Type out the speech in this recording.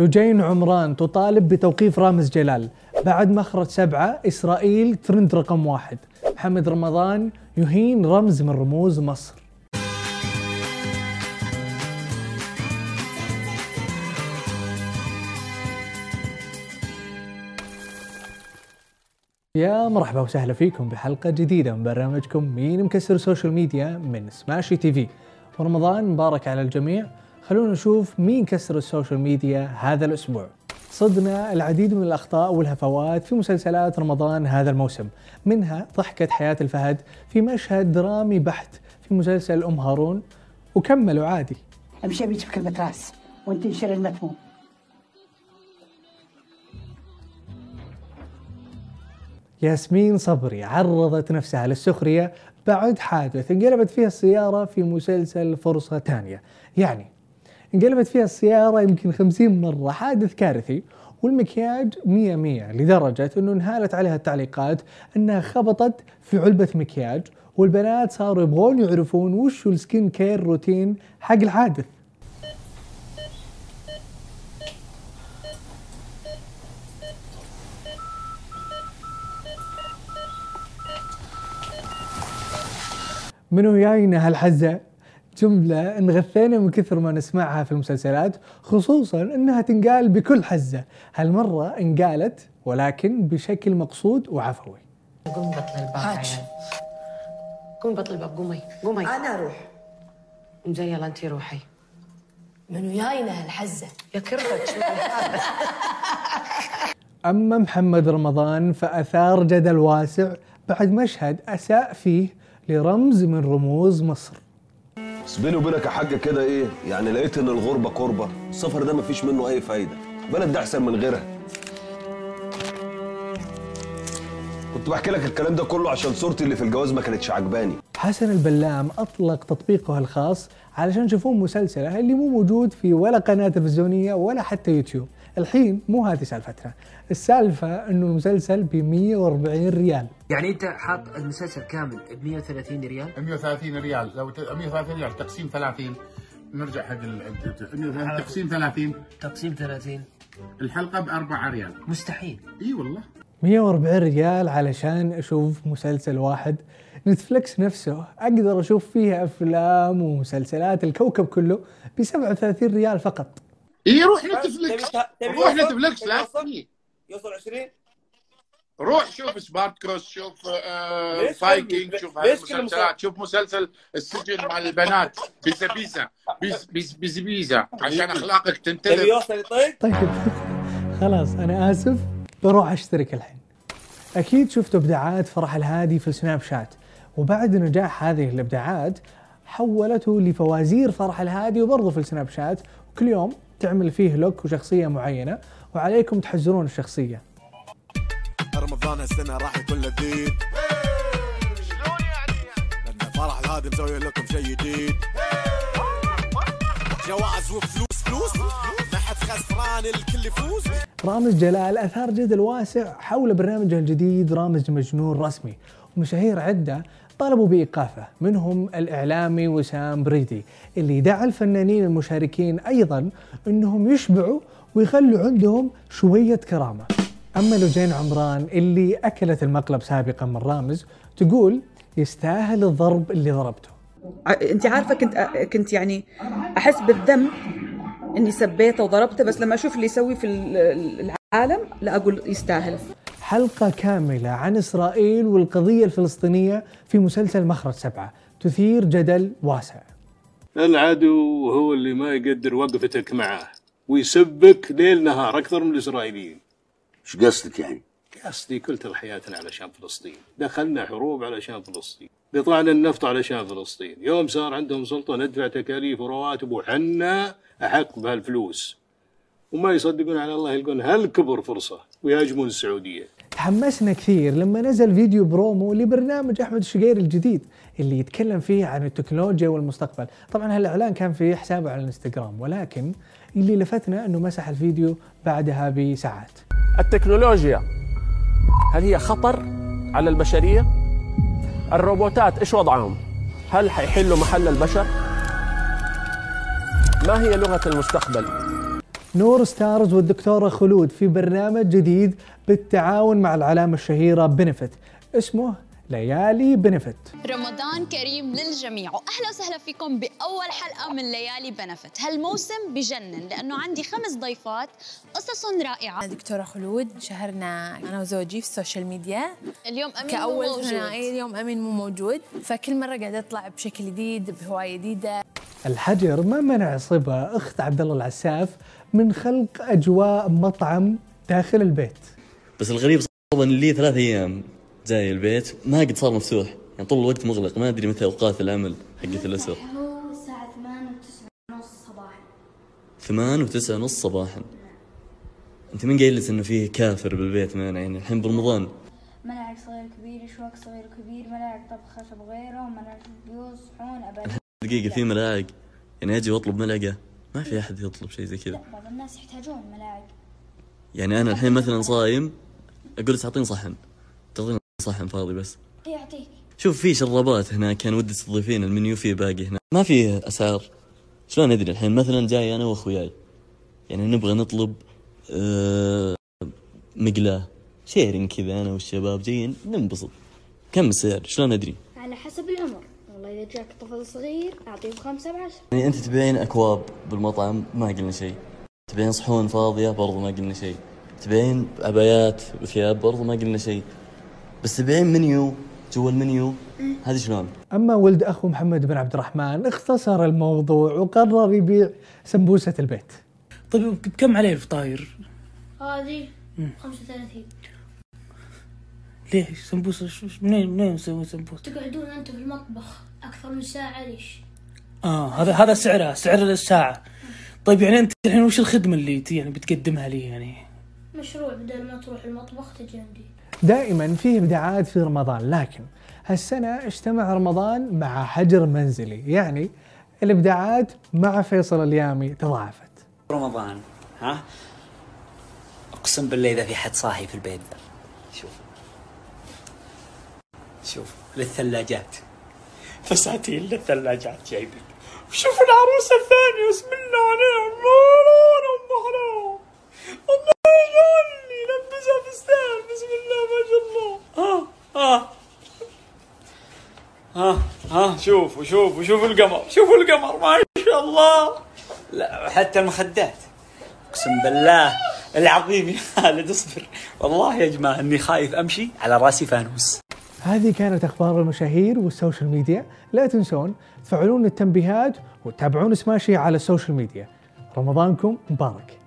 لجين عمران تطالب بتوقيف رامز جلال. بعد مخرج سبعة إسرائيل ترند رقم واحد. محمد رمضان يهين رمز من رموز مصر. يا مرحبا وسهلا فيكم بحلقة جديدة من برنامجكم مين مكسر ال social media من Smashi TV ورمضان مبارك على الجميع. خلونا نشوف مين كسر ال social media هذا الأسبوع. رصدنا العديد من الأخطاء والهفوات في مسلسلات رمضان هذا الموسم. منها ضحكة حياة الفهد في مشهد درامي بحت في مسلسل أم هارون. وكملوا عادي. امشي ابيك بكلمة راس وأنت انشر المتموم ياسمين صبري عرضت نفسها للسخرية بعد حادث انقلبت فيها السيارة في مسلسل فرصة ثانية يعني انقلبت فيها السيارة يمكن خمسين مرة حادث كارثي والمكياج مية مية لدرجة إنه انهالت عليها التعليقات إنها خبطت في علبة مكياج والبنات صاروا يبغون يعرفون وش ال skin care routine حق الحادث. منو جاينا هالحزة؟ جملة انغثينا من كثر ما نسمعها في المسلسلات خصوصا إنها تنقال بكل حزة. هالمرة انقالت ولكن بشكل مقصود وعفوي. قومي بطل الباب. عيال. قومي بطل الباب قومي قومي. أنا أروح. زي يلا انتي روحي. منو جاينا هالحزة. يا كربت؟ أما محمد رمضان فأثار جدل واسع بعد مشهد أساء فيه لرمز من رموز مصر. بس بيني وبينك يا حاج كده إيه يعني لقيت إن الغربة قربه السفر ده مفيش منه أي فايدة. البلد ده أحسن من غيرها. كنت بحكي لك الكلام ده كله عشان صورتي اللي في الجواز ما كانتش عجباني. حسن البلام أطلق تطبيقه الخاص علشان تشوفون مسلسله اللي مو موجود في ولا قناة تلفزيونية ولا حتى يوتيوب. الحين مو هذه سالفتنا. السالفة أنه المسلسل ب 140 ريال. يعني أنت حاط المسلسل كامل ب 130 ريال؟ 130 ريال. لو ت- 130 ريال تقسيم 30 نرجع حق ال 130 تقسيم 30 تقسيم 30 الحلقة ب 4 ريال. مستحيل. إي والله. 140 ريال علشان أشوف مسلسل واحد. Netflix نفسه أقدر أشوف فيها أفلام ومسلسلات الكوكب كله ب 37 ريال فقط. اي روح نتفلكس تبي روح يوصل؟ نتفلكس لا يوصل؟ إيه. يوصل 20 روح شوف سبارتكوس شوف آه فايكنج شوف كل هاي مسلسل؟ المسلسلات شوف مسلسل السجن مع البنات بيزا بيزا بيز بيز بيز بيزا عشان أخلاقك تبي تنتبه يوصل يطيق طيب؟ خلاص أنا آسف. بروح أشترك الحين. أكيد شفتوا إبداعات فرح الهادي في السناب شات. وبعد نجاح هذه الإبداعات حولته لفوازير فرح الهادي وبرضه في السناب شات. وكل يوم تعمل فيه لوك وشخصية معينة وعليكم تحزرون الشخصية. رمضان هالسنة راح يكون لذيذ. شلون يعني؟ فرح الهادي مسوي لكم شيء جديد. جوائز وفلوس فلوس. ما حد خسران الكل يفوز. رامز جلال أثار جدل واسع حول برنامجه الجديد رامز مجنون رسمي. ومشاهير عدة طلبوا بإيقافه منهم الإعلامي وسام بريدي اللي دعا الفنانين المشاركين أيضا أنهم يشبعوا ويخلوا عندهم شوية كرامة. أما لجين عمران اللي أكلت المقلب سابقا من رامز تقول يستاهل الضرب اللي ضربته. أنت عارفة كنت كنت يعني أحس بالذنب إني سبيته وضربته بس لما أشوف اللي يسوي في ال- العالم لا أقول يستاهل. حلقة كاملة عن إسرائيل والقضية الفلسطينية في مسلسل مخرج سبعة. تثير جدل واسع. العدو هو اللي ما يقدر وقفتك معاه ويسبك ليل نهار أكثر من الإسرائيليين. إيش قصدك يعني؟ قصدي كل حياتنا علشان فلسطين. دخلنا حروب علشان فلسطين. قطعنا النفط علشان فلسطين. يوم صار عندهم سلطة ندفع تكاليف ورواتب وحنا أحق بهالفلوس. وما يصدقون على الله يلقون هالكبر فرصة ويهاجمون السعودية. تحمسنا كثير لما نزل فيديو برومو لبرنامج أحمد الشقير الجديد اللي يتكلم فيه عن التكنولوجيا والمستقبل طبعا هالإعلان كان في حسابه على الإنستغرام ولكن اللي لفتنا إنه مسح الفيديو بعدها بساعات التكنولوجيا هل هي خطر على البشرية؟ الروبوتات إيش وضعهم؟ هل حيحلوا محل البشر؟ ما هي لغة المستقبل؟ Noor Stars والدكتورة خلود في برنامج جديد بالتعاون مع العلامة الشهيرة Benefit اسمه ليالي Benefit رمضان كريم للجميع. واهلا وسهلا فيكم بأول حلقة من ليالي Benefit هالموسم بجنن لأنه عندي خمس ضيفات قصص رائعة. دكتورة خلود شهرنا أنا وزوجي في ال social media. اليوم أمين كأول مو موجود اليوم أمين مو موجود. فكل مرة قاعدة أطلع بشكل جديد بهواية جديدة. الحجر ما منع صبا أخت عبد الله العساف من خلق أجواء مطعم داخل البيت. بس الغريب صار إن لي ثلاث أيام جاي البيت ما قد صار مفتوح. يعني طول الوقت مغلق. ما أدري متى أوقات العمل حقت الأسر. هو الساعة 8 و9 ونص صباحا ثمان وتسعة نص صباحا. أنت من قايل إنه فيه كافر بالبيت معنا يعني الحين برمضان. ملعق صغير كبير شوك صغير كبير ملعق طبخ خشب غيره ملعق بيوت صحون أبد. دقيقة في ملاعق. يعني أجي وأطلب ملعقة؟ ما في أحد يطلب شيء زي كذا. لا بعض الناس يحتاجون ملاعق. يعني أنا الحين مثلا صايم أقول لك اعطيني صحن. تعطيني صحن فاضي بس. يعطيك. شوف في شرابات هناك كان ودي تضيفين المنيو فيه باقي هنا. ما في أسعار. شلون أدري الحين؟ مثلا جاي أنا وأخوياي. يعني نبغى نطلب آه مقلاة. شيرين كذا أنا والشباب. جايين ننبسط. كم السعر؟ شلون أدري؟ على حسب العمر. والله إذا جاك طفل صغير أعطيه بخمسة بعشرة. يعني أنت تبيعين أكواب بالمطعم ما قلنا شيء. تبيعين صحون فاضية برضو ما قلنا شيء. تبيعين عبايات وثياب برضو ما قلنا شيء. بس تبيعين منيو جوا المنيو هذه شلون؟ أما ولد أخو محمد بن عبد الرحمن اختصر الموضوع وقرر يبيع سمبوسة البيت. طيب بكم عليه الفطاير؟ هذه مم. 35 ليش؟ سمبوسه شو- منين منين نسوي سمبوسه؟ تقعدون أنتم في المطبخ أكثر من ساعة ليش؟ آه هذا هذا سعرها سعر الساعة. طيب يعني أنت الحين وش الخدمة اللي ت- يعني بتقدمها لي يعني؟ مشروع بدل ما تروح المطبخ تجي عندي. دائما فيه ابداعات في رمضان لكن هالسنة اجتمع رمضان مع حجر منزلي. يعني الابداعات مع فيصل اليامي تضاعفت. رمضان ها؟ أقسم بالله إذا في حد صاحي في البيت. شوف للثلاجات. فساتين للثلاجات جايبين شوف العروسة الثانية بسم الله عليها. ام حرام الله يجعلني لبسها فستان بسم الله ما شاء الله. ها ها. ها ها. شوفوا شوفوا شوفوا القمر. شوفوا القمر ما شاء الله. لا حتى المخدات. أقسم بالله العظيم يا خالد اصبر. والله يا جماعة إني خايف أمشي على رأسي فانوس. هذه كانت أخبار المشاهير وال social media. لا تنسون تفعلون التنبيهات وتتابعون سماشي على ال social media. رمضانكم مبارك.